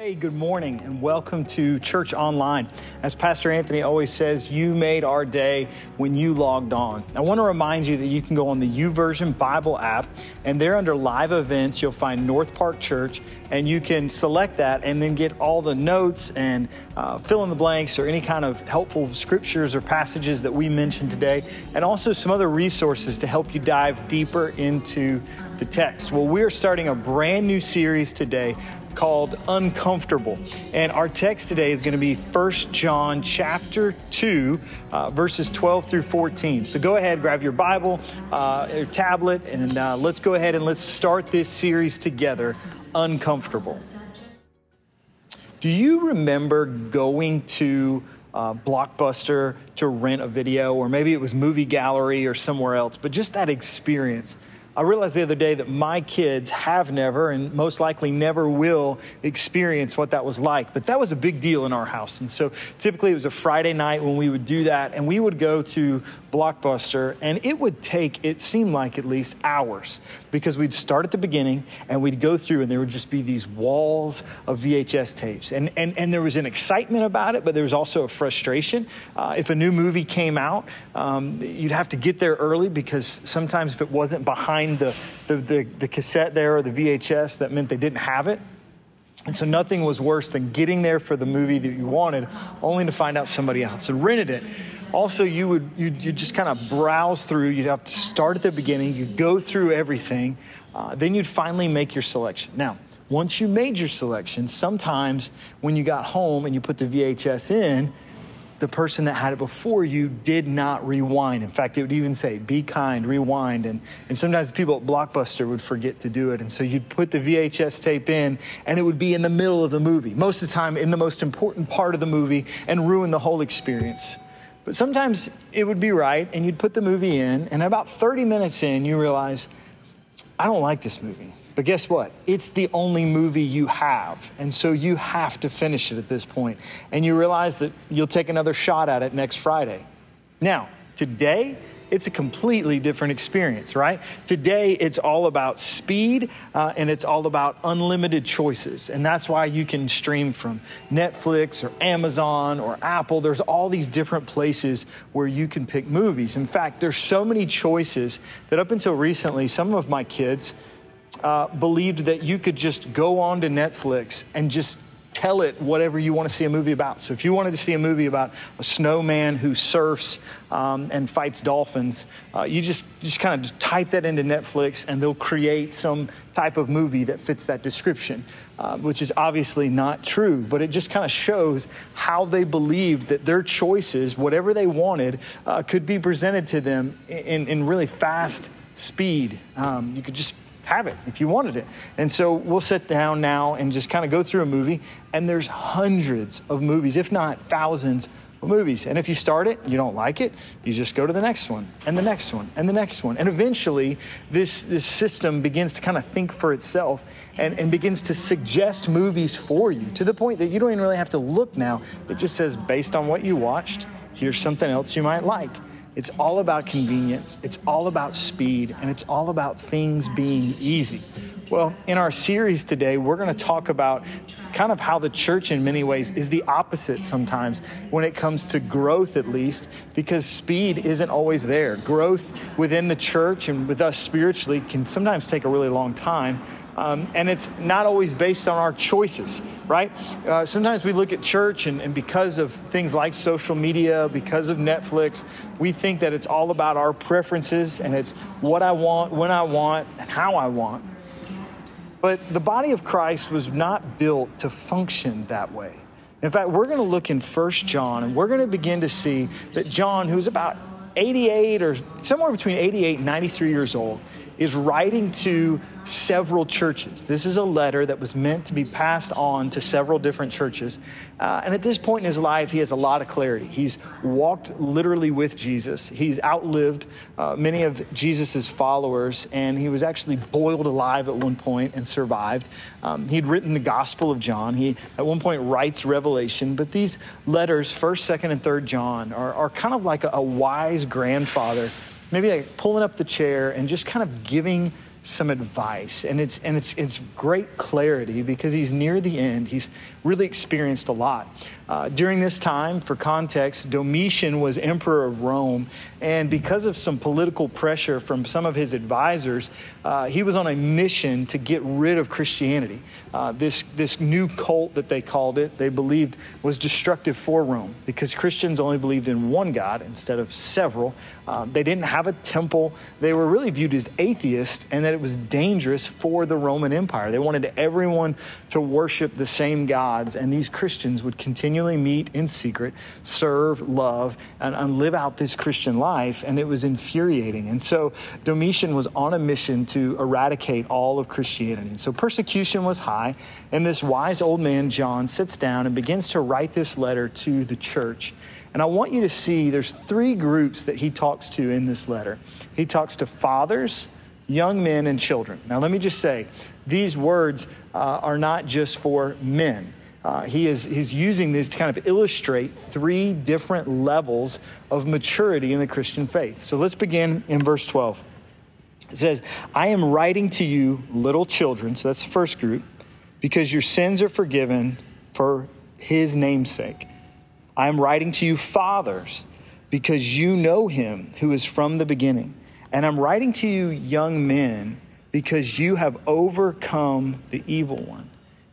Hey, good morning and welcome to Church Online. As Pastor Anthony always says, you made our day when you logged on. I want to remind you that you can go on the YouVersion Bible app and there under live events, you'll find North Park Church and you can select that and then get all the notes and uh, fill in the blanks or any kind of helpful scriptures or passages that we mentioned today, and also some other resources to help you dive deeper into the text. Well, we're starting a brand new series today called Uncomfortable. And our text today is going to be First John chapter 2, uh, verses 12 through 14. So go ahead, grab your Bible, uh, your tablet, and uh, let's go ahead and let's start this series together, Uncomfortable. Do you remember going to uh, Blockbuster to rent a video, or maybe it was Movie Gallery or somewhere else, but just that experience I realized the other day that my kids have never and most likely never will experience what that was like. But that was a big deal in our house. And so typically it was a Friday night when we would do that, and we would go to Blockbuster, and it would take, it seemed like at least hours because we'd start at the beginning and we'd go through, and there would just be these walls of VHS tapes. And, and, and there was an excitement about it, but there was also a frustration. Uh, if a new movie came out, um, you'd have to get there early because sometimes if it wasn't behind the, the, the, the cassette there or the VHS that meant they didn't have it. And so nothing was worse than getting there for the movie that you wanted, only to find out somebody else had rented it. Also, you would you you just kind of browse through. You'd have to start at the beginning. You'd go through everything. Uh, then you'd finally make your selection. Now, once you made your selection, sometimes when you got home and you put the VHS in, the person that had it before you did not rewind. In fact, it would even say, be kind, rewind. And, and sometimes people at Blockbuster would forget to do it. And so you'd put the VHS tape in, and it would be in the middle of the movie, most of the time in the most important part of the movie, and ruin the whole experience. But sometimes it would be right, and you'd put the movie in, and about 30 minutes in, you realize, I don't like this movie. But guess what? It's the only movie you have. And so you have to finish it at this point. And you realize that you'll take another shot at it next Friday. Now, today, it's a completely different experience, right? Today, it's all about speed uh, and it's all about unlimited choices. And that's why you can stream from Netflix or Amazon or Apple. There's all these different places where you can pick movies. In fact, there's so many choices that up until recently, some of my kids, uh, believed that you could just go on to Netflix and just tell it whatever you want to see a movie about. So if you wanted to see a movie about a snowman who surfs um, and fights dolphins, uh, you just just kind of just type that into Netflix and they'll create some type of movie that fits that description, uh, which is obviously not true. But it just kind of shows how they believed that their choices, whatever they wanted, uh, could be presented to them in, in really fast speed. Um, you could just have it if you wanted it. And so we'll sit down now and just kind of go through a movie, and there's hundreds of movies, if not thousands of movies. And if you start it, you don't like it, you just go to the next one, and the next one, and the next one. And eventually, this, this system begins to kind of think for itself and, and begins to suggest movies for you to the point that you don't even really have to look now. It just says, based on what you watched, here's something else you might like. It's all about convenience, it's all about speed, and it's all about things being easy. Well, in our series today, we're going to talk about kind of how the church, in many ways, is the opposite sometimes when it comes to growth, at least, because speed isn't always there. Growth within the church and with us spiritually can sometimes take a really long time. Um, and it's not always based on our choices, right? Uh, sometimes we look at church, and, and because of things like social media, because of Netflix, we think that it's all about our preferences and it's what I want, when I want, and how I want. But the body of Christ was not built to function that way. In fact, we're going to look in First John and we're going to begin to see that John, who's about 88 or somewhere between 88 and 93 years old, is writing to several churches. This is a letter that was meant to be passed on to several different churches. Uh, and at this point in his life, he has a lot of clarity. He's walked literally with Jesus, he's outlived uh, many of Jesus' followers, and he was actually boiled alive at one point and survived. Um, he'd written the Gospel of John. He, at one point, writes Revelation. But these letters, 1st, 2nd, and 3rd John, are, are kind of like a, a wise grandfather maybe like pulling up the chair and just kind of giving some advice. And it's, and it's, it's great clarity because he's near the end. He's really experienced a lot. Uh, during this time, for context, Domitian was emperor of Rome. And because of some political pressure from some of his advisors, uh, he was on a mission to get rid of Christianity. Uh, this, this new cult that they called it, they believed was destructive for Rome because Christians only believed in one God instead of several. Um, they didn't have a temple. They were really viewed as atheists and that it was dangerous for the Roman Empire. They wanted everyone to worship the same gods, and these Christians would continually meet in secret, serve, love, and, and live out this Christian life, and it was infuriating. And so Domitian was on a mission to eradicate all of Christianity. So persecution was high, and this wise old man, John, sits down and begins to write this letter to the church. And I want you to see there's three groups that he talks to in this letter. He talks to fathers, young men, and children. Now, let me just say, these words uh, are not just for men. Uh, he is he's using this to kind of illustrate three different levels of maturity in the Christian faith. So let's begin in verse 12. It says, I am writing to you, little children, so that's the first group, because your sins are forgiven for his name's sake. I am writing to you, fathers, because you know him who is from the beginning. And I'm writing to you, young men, because you have overcome the evil one.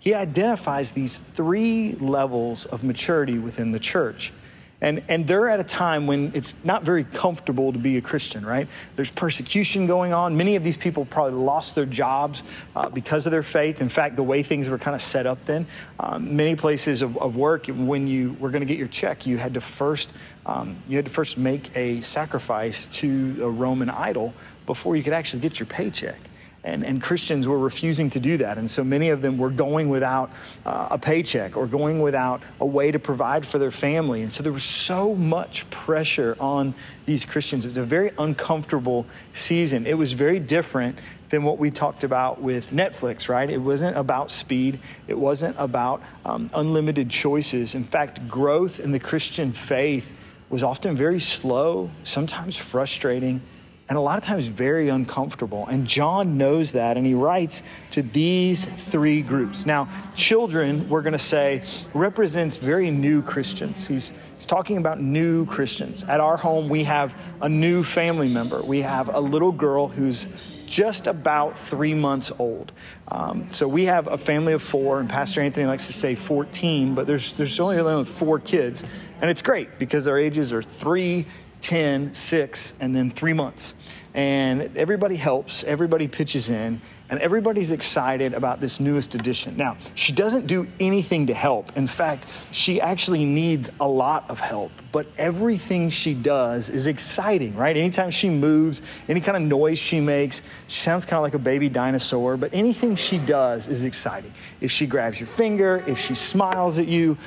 He identifies these three levels of maturity within the church. And, and they're at a time when it's not very comfortable to be a Christian, right? There's persecution going on. Many of these people probably lost their jobs uh, because of their faith. In fact, the way things were kind of set up then, um, many places of, of, work, when you were going to get your check, you had to first um, you had to first make a sacrifice to a Roman idol before you could actually get your paycheck. And, and, Christians were refusing to do that. And so many of them were going without uh, a paycheck or going without a way to provide for their family. And so there was so much pressure on these Christians. It was a very uncomfortable season. It was very different than what we talked about with Netflix, right? It wasn't about speed, it wasn't about um, unlimited choices. In fact, growth in the Christian faith was often very slow, sometimes frustrating and a lot of times very uncomfortable. And John knows that, and he writes to these three groups. Now, children, we're going to say, represents very new Christians. He's, he's talking about new Christians. At our home, we have a new family member. We have a little girl who's just about three months old. Um, so we have a family of four, and Pastor Anthony likes to say 14, but there's, there's only four kids. And it's great because their ages are three, 10, 6, and then three months. And everybody helps, everybody pitches in, and everybody's excited about this newest addition. Now, she doesn't do anything to help. In fact, she actually needs a lot of help, but everything she does is exciting, right? Anytime she moves, any kind of noise she makes, she sounds kind of like a baby dinosaur, but anything she does is exciting. If she grabs your finger, if she smiles at you,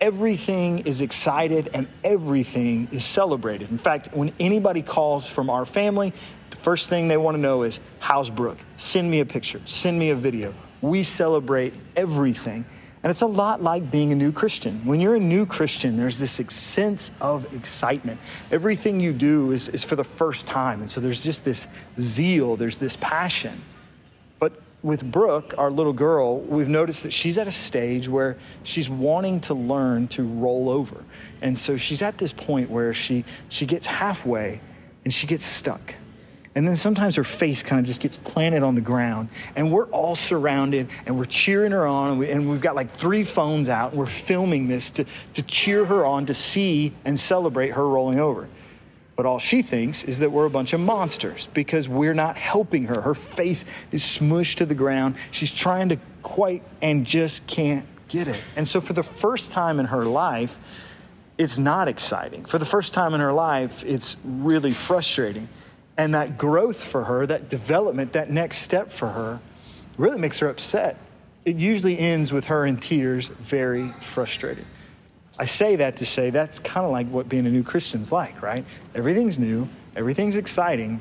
everything is excited and everything is celebrated. In fact, when anybody calls from our family, the first thing they want to know is, How's Brooke? Send me a picture, send me a video. We celebrate everything. And it's a lot like being a new Christian. When you're a new Christian, there's this sense of excitement. Everything you do is, is for the first time. And so there's just this zeal, there's this passion. With Brooke, our little girl, we've noticed that she's at a stage where she's wanting to learn to roll over. And so she's at this point where she, she gets halfway and she gets stuck. And then sometimes her face kind of just gets planted on the ground. And we're all surrounded and we're cheering her on. And, we, and we've got like three phones out. And we're filming this to, to cheer her on, to see and celebrate her rolling over. But all she thinks is that we're a bunch of monsters because we're not helping her. Her face is smushed to the ground. She's trying to quite and just can't get it. And so, for the first time in her life, it's not exciting. For the first time in her life, it's really frustrating. And that growth for her, that development, that next step for her, really makes her upset. It usually ends with her in tears, very frustrated. I say that to say that's kind of like what being a new Christian's like, right? Everything's new, everything's exciting,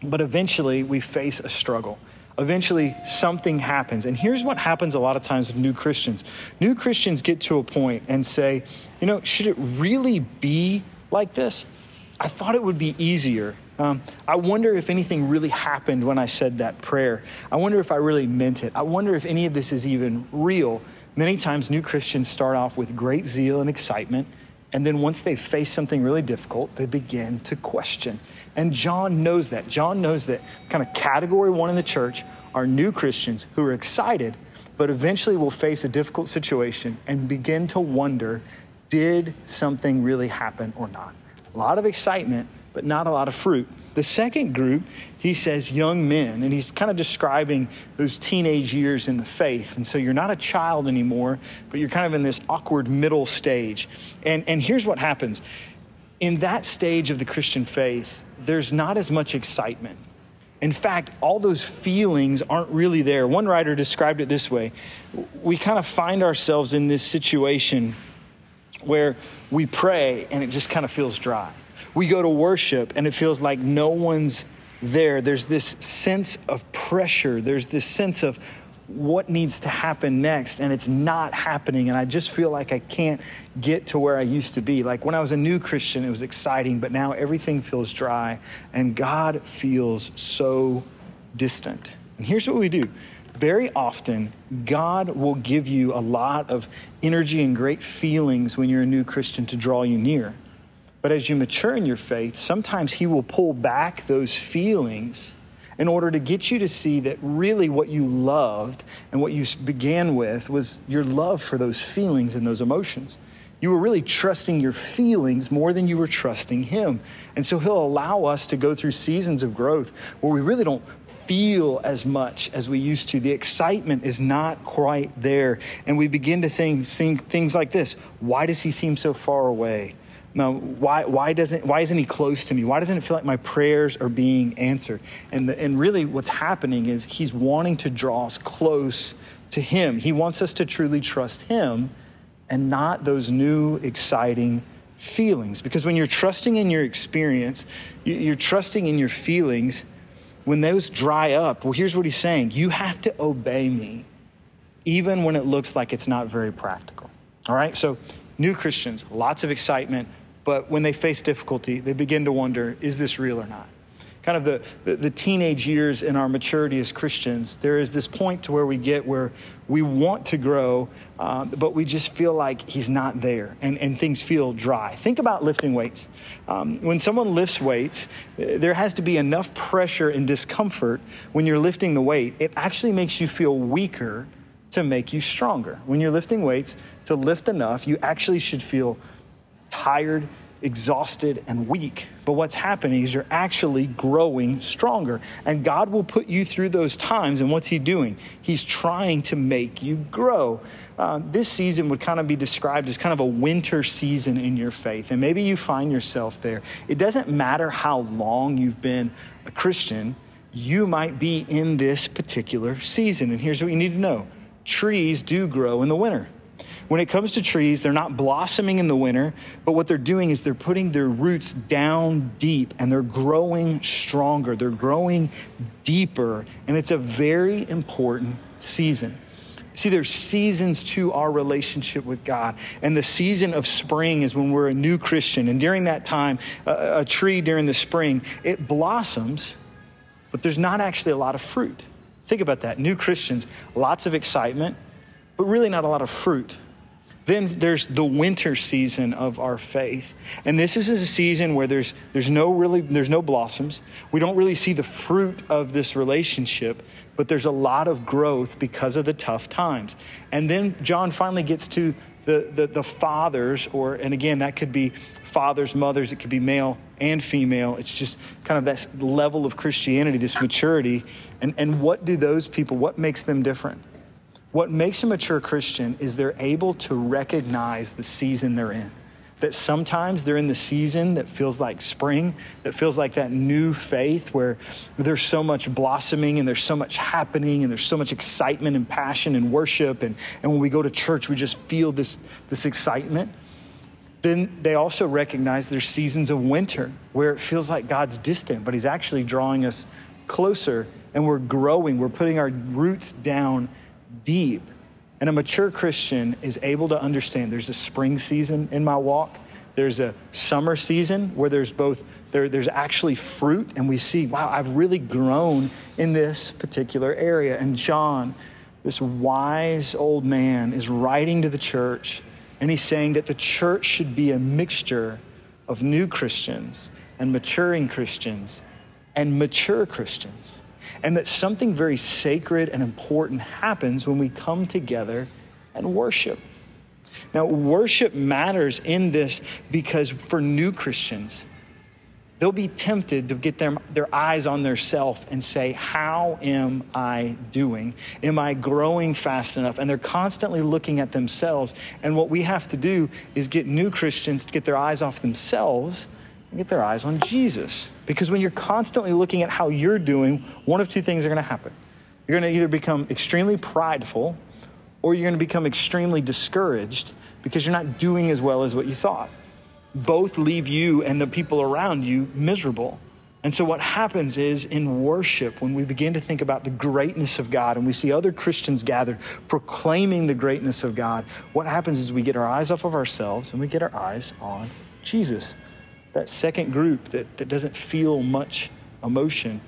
but eventually we face a struggle. Eventually something happens. And here's what happens a lot of times with new Christians new Christians get to a point and say, you know, should it really be like this? I thought it would be easier Um, I wonder if anything really happened when I said that prayer. I wonder if I really meant it. I wonder if any of this is even real. Many times, new Christians start off with great zeal and excitement, and then once they face something really difficult, they begin to question. And John knows that. John knows that kind of category one in the church are new Christians who are excited, but eventually will face a difficult situation and begin to wonder did something really happen or not? A lot of excitement, but not a lot of fruit. The second group, he says young men, and he's kind of describing those teenage years in the faith. And so you're not a child anymore, but you're kind of in this awkward middle stage. And, and here's what happens in that stage of the Christian faith, there's not as much excitement. In fact, all those feelings aren't really there. One writer described it this way We kind of find ourselves in this situation where we pray and it just kind of feels dry. We go to worship and it feels like no one's there. There's this sense of pressure, there's this sense of what needs to happen next, and it's not happening. And I just feel like I can't get to where I used to be. Like when I was a new Christian, it was exciting, but now everything feels dry, and God feels so distant. And here's what we do very often, God will give you a lot of energy and great feelings when you're a new Christian to draw you near. But as you mature in your faith, sometimes He will pull back those feelings in order to get you to see that really what you loved and what you began with was your love for those feelings and those emotions. You were really trusting your feelings more than you were trusting Him. And so He'll allow us to go through seasons of growth where we really don't feel as much as we used to. The excitement is not quite there. And we begin to think, think things like this Why does he seem so far away? Now, why, why, doesn't, why isn't he close to me? Why doesn't it feel like my prayers are being answered? And, the, and really, what's happening is he's wanting to draw us close to him. He wants us to truly trust him and not those new, exciting feelings. Because when you're trusting in your experience, you're trusting in your feelings, when those dry up, well, here's what he's saying you have to obey me, even when it looks like it's not very practical. All right? So, new Christians, lots of excitement, but when they face difficulty, they begin to wonder is this real or not? Kind of the, the, the, teenage years in our maturity as Christians, there is this point to where we get where we want to grow, um, but we just feel like he's not there and, and things feel dry. Think about lifting weights. Um, when someone lifts weights, there has to be enough pressure and discomfort when you're lifting the weight. It actually makes you feel weaker to make you stronger. When you're lifting weights, to lift enough, you actually should feel tired exhausted and weak. But what's happening is you're actually growing stronger. And God will put you through those times. And what's He doing? He's trying to make you grow. Uh, this season would kind of be described as kind of a winter season in your faith. And maybe you find yourself there. It doesn't matter how long you've been a Christian, you might be in this particular season. And here's what you need to know trees do grow in the winter. When it comes to trees, they're not blossoming in the winter, but what they're doing is they're putting their roots down deep and they're growing stronger. They're growing deeper, and it's a very important season. See, there's seasons to our relationship with God. And the season of spring is when we're a new Christian. And during that time, a, a tree during the spring, it blossoms, but there's not actually a lot of fruit. Think about that. New Christians, lots of excitement, but really not a lot of fruit. Then there's the winter season of our faith. And this is a season where there's, there's no really there's no blossoms. We don't really see the fruit of this relationship, but there's a lot of growth because of the tough times. And then John finally gets to the, the, the fathers, or and again, that could be fathers, mothers, it could be male and female. It's just kind of that level of Christianity, this maturity. And, and what do those people, what makes them different? What makes a mature Christian is they're able to recognize the season they're in. That sometimes they're in the season that feels like spring, that feels like that new faith where there's so much blossoming and there's so much happening and there's so much excitement and passion and worship. And, and when we go to church, we just feel this, this excitement. Then they also recognize there's seasons of winter where it feels like God's distant, but He's actually drawing us closer and we're growing. We're putting our roots down deep. And a mature Christian is able to understand there's a spring season in my walk, there's a summer season where there's both there, there's actually fruit, and we see, wow, I've really grown in this particular area. And John, this wise old man, is writing to the church, and he's saying that the church should be a mixture of new Christians and maturing Christians and mature Christians. And that something very sacred and important happens when we come together and worship. Now, worship matters in this because for new Christians, they'll be tempted to get their, their eyes on their self and say, How am I doing? Am I growing fast enough? And they're constantly looking at themselves. And what we have to do is get new Christians to get their eyes off themselves get their eyes on Jesus. Because when you're constantly looking at how you're doing, one of two things are going to happen. You're going to either become extremely prideful or you're going to become extremely discouraged because you're not doing as well as what you thought both leave you and the people around you miserable. And so, what happens is in worship, when we begin to think about the greatness of God and we see other Christians gathered proclaiming the greatness of God, what happens is we get our eyes off of ourselves and we get our eyes on Jesus. That second group that, that doesn't feel much emotion,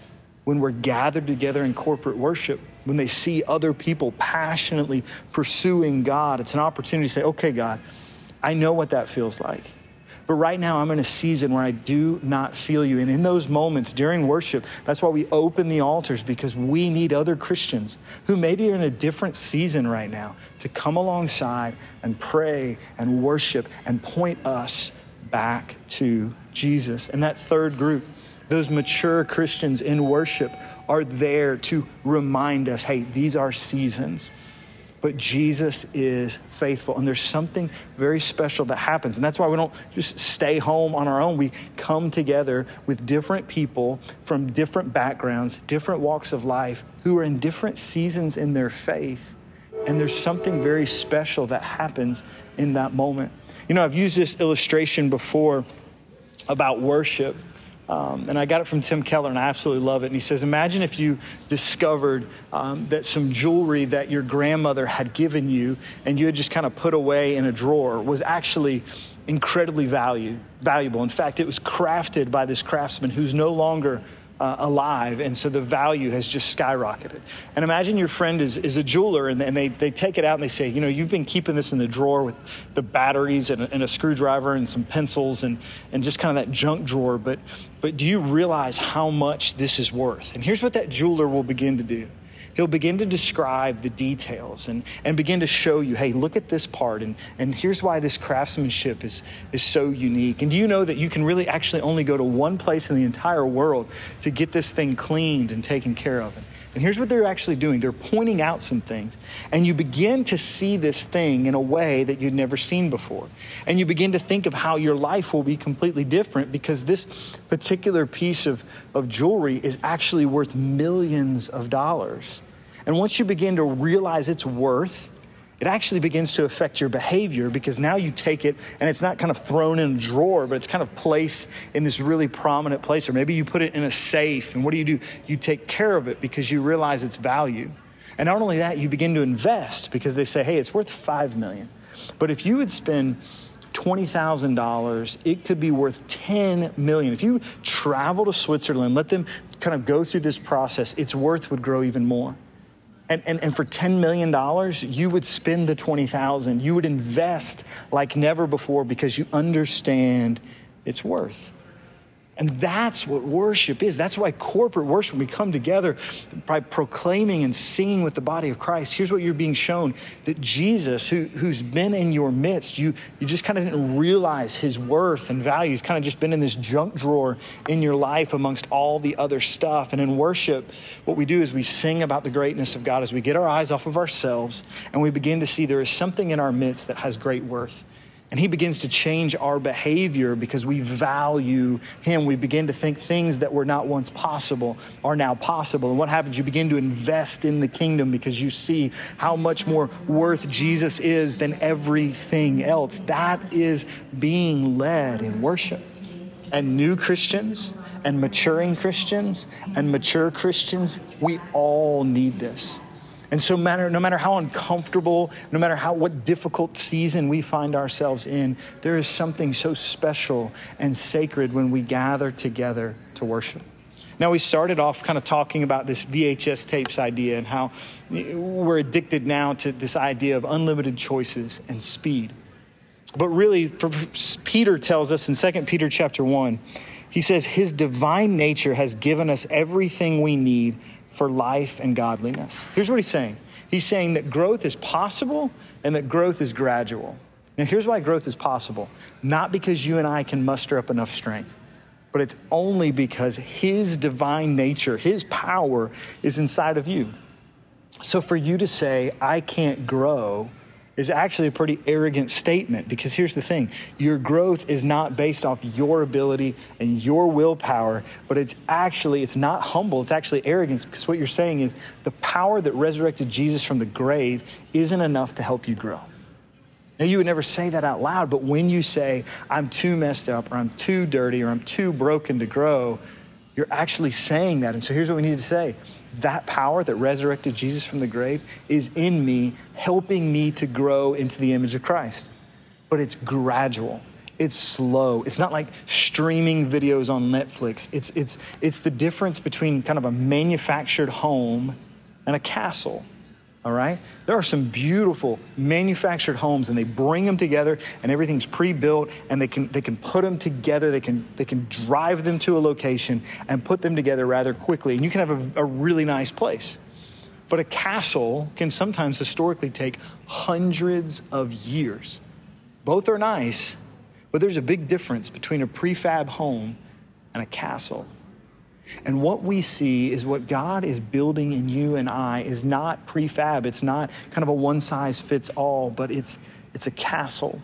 when we're gathered together in corporate worship, when they see other people passionately pursuing God, it's an opportunity to say, okay, God, I know what that feels like. But right now, I'm in a season where I do not feel you. And in those moments during worship, that's why we open the altars because we need other Christians who maybe are in a different season right now to come alongside and pray and worship and point us back to Jesus. And that third group, those mature Christians in worship, are there to remind us hey, these are seasons but Jesus is faithful. And there's something very special that happens. And that's why we don't just stay home on our own. We come together with different people from different backgrounds, different walks of life, who are in different seasons in their faith. And there's something very special that happens in that moment. You know, I've used this illustration before about worship. Um, and I got it from Tim Keller, and I absolutely love it. And he says, Imagine if you discovered um, that some jewelry that your grandmother had given you and you had just kind of put away in a drawer was actually incredibly value, valuable. In fact, it was crafted by this craftsman who's no longer uh, alive, and so the value has just skyrocketed. And imagine your friend is, is a jeweler, and, and they, they take it out and they say, You know, you've been keeping this in the drawer with the batteries and and a screwdriver and some pencils and, and just kind of that junk drawer, but, but do you realize how much this is worth? And here's what that jeweler will begin to do he'll begin to describe the details and, and begin to show you, hey, look at this part, and, and here's why this craftsmanship is, is so unique. And do you know that you can really actually only go to one place in the entire world to get this thing cleaned and taken care of? And, here's what they're actually doing they're pointing out some things. And you begin to see this thing in a way that you'd never seen before. And you begin to think of how your life will be completely different because this particular piece of, of jewelry is actually worth millions of dollars. And once you begin to realize its worth, it actually begins to affect your behavior because now you take it and it's not kind of thrown in a drawer, but it's kind of placed in this really prominent place. Or maybe you put it in a safe. And what do you do? You take care of it because you realize its value. And not only that, you begin to invest because they say, hey, it's worth five million. But if you would spend $20,000, it could be worth 10 million. If you travel to Switzerland, let them kind of go through this process, its worth would grow even more. And, and, and for $10 million, you would spend the 20000 You would invest like never before because you understand its worth. And that's what worship is. That's why corporate worship, we come together by proclaiming and singing with the body of Christ. Here's what you're being shown that Jesus, who, who's been in your midst, you, you just kind of didn't realize his worth and value. He's kind of just been in this junk drawer in your life amongst all the other stuff. And in worship, what we do is we sing about the greatness of God as we get our eyes off of ourselves and we begin to see there is something in our midst that has great worth. And he begins to change our behavior because we value him. We begin to think things that were not once possible are now possible. And what happens? You begin to invest in the kingdom because you see how much more worth Jesus is than everything else. That is being led in worship. And new Christians and maturing Christians and mature Christians, we all need this. And so matter, no matter how uncomfortable, no matter how what difficult season we find ourselves in, there is something so special and sacred when we gather together to worship. Now, we started off kind of talking about this VHS tapes idea and how we're addicted now to this idea of unlimited choices and speed. But really, Peter tells us in 2 Peter chapter 1, he says, His divine nature has given us everything we need for life and godliness. Here's what he's saying He's saying that growth is possible and that growth is gradual. Now, here's why growth is possible not because you and I can muster up enough strength but it's only because His divine nature, His power is inside of you. So for you to say, I can't grow, is actually a pretty arrogant statement because here's the thing. Your growth is not based off your ability and your willpower but it's actually it's not humble it's actually arrogance because what you're saying is the power that resurrected jesus from the grave isn't enough to help you grow. Now, you would never say that out loud, but when you say, I'm too messed up, or I'm too dirty, or I'm too broken to grow, you're actually saying that. And so here's what we need to say that power that resurrected Jesus from the grave is in me, helping me to grow into the image of Christ. But it's gradual. It's slow. It's not like streaming videos on Netflix. It's, it's, it's the difference between kind of a manufactured home and a castle all right? There are some beautiful manufactured homes and they bring them together and everything's pre-built and they can they can put them together, they can they can drive them to a location and put them together rather quickly and you can have a, a really nice place. But a castle can sometimes historically take hundreds of years. Both are nice, but there's a big difference between a prefab home and a castle. And what we see is what God is building in you and I is not prefab. It's not kind of a one size fits all, but it's, it's a castle.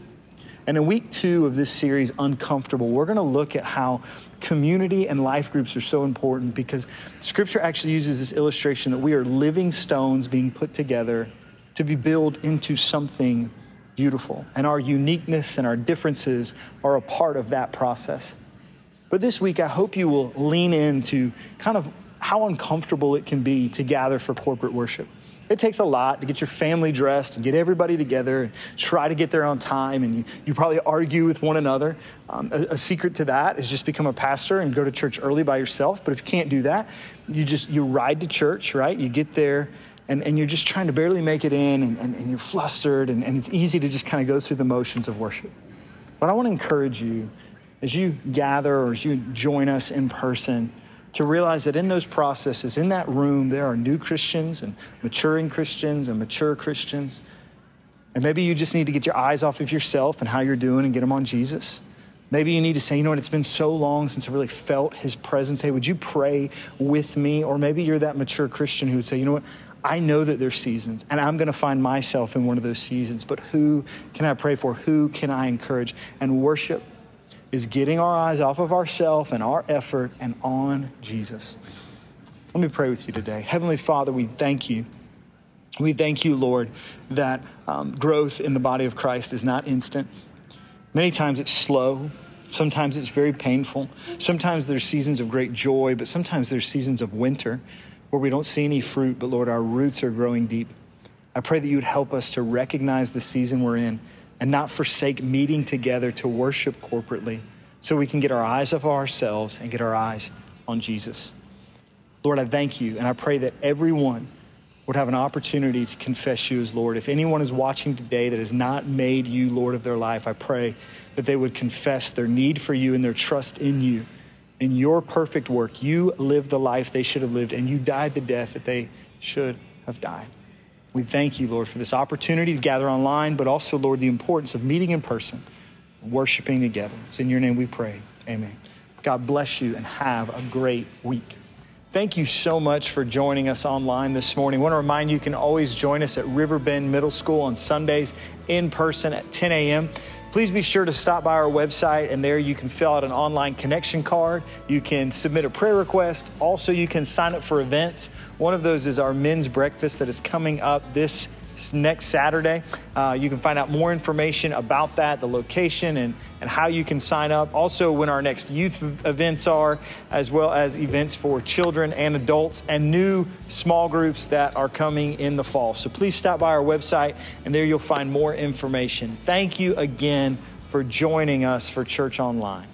And in week two of this series, Uncomfortable, we're going to look at how community and life groups are so important because scripture actually uses this illustration that we are living stones being put together to be built into something beautiful. And our uniqueness and our differences are a part of that process. But this week, I hope you will lean into kind of how uncomfortable it can be to gather for corporate worship. It takes a lot to get your family dressed and get everybody together and try to get there on time. And you, you probably argue with one another. Um, a, a, secret to that is just become a pastor and go to church early by yourself. But if you can't do that, you just you ride to church, right? You get there and, and you're just trying to barely make it in and, and, and you're flustered and, and it's easy to just kind of go through the motions of worship. But I want to encourage you as you gather or as you join us in person, to realize that in those processes, in that room, there are new Christians and maturing Christians and mature Christians. And maybe you just need to get your eyes off of yourself and how you're doing and get them on Jesus. Maybe you need to say, you know what, it's been so long since I really felt his presence. Hey, would you pray with me? Or maybe you're that mature Christian who would say, you know what, I know that there's seasons, and I'm going to find myself in one of those seasons, but who can I pray for? Who can I encourage? And worship is getting our eyes off of ourselves and our effort and on Jesus. Let me pray with you today. Heavenly Father, we thank you. We thank you, Lord, that um, growth in the body of Christ is not instant. Many times it's slow. Sometimes it's very painful. Sometimes there's seasons of great joy, but sometimes there's seasons of winter where we don't see any fruit, but Lord, our roots are growing deep. I pray that you would help us to recognize the season we're in and not forsake meeting together to worship corporately so we can get our eyes off ourselves and get our eyes on Jesus. Lord, I thank you and I pray that everyone would have an opportunity to confess you as Lord. If anyone is watching today that has not made you Lord of their life, I pray that they would confess their need for you and their trust in you, in your perfect work. You lived the life they should have lived, and you died the death that they should have died. We thank you, Lord, for this opportunity to gather online, but also, Lord, the importance of meeting in person, worshiping together. It's in your name we pray. Amen. God bless you and have a great week. Thank you so much for joining us online this morning. I want to remind you, you can always join us at Riverbend Middle School on Sundays in person at 10 a.m please be sure to stop by our website and there you can fill out an online connection card. You can submit a prayer request. Also, you can sign up for events. One of those is our men's breakfast that is coming up this next Saturday. Uh, you can find out more information about that, the location, and, and how you can sign up. Also, when our next youth events are, as well as events for children and adults, and new small groups that are coming in the fall. So please stop by our website, and there you'll find more information. Thank you again for joining us for Church Online.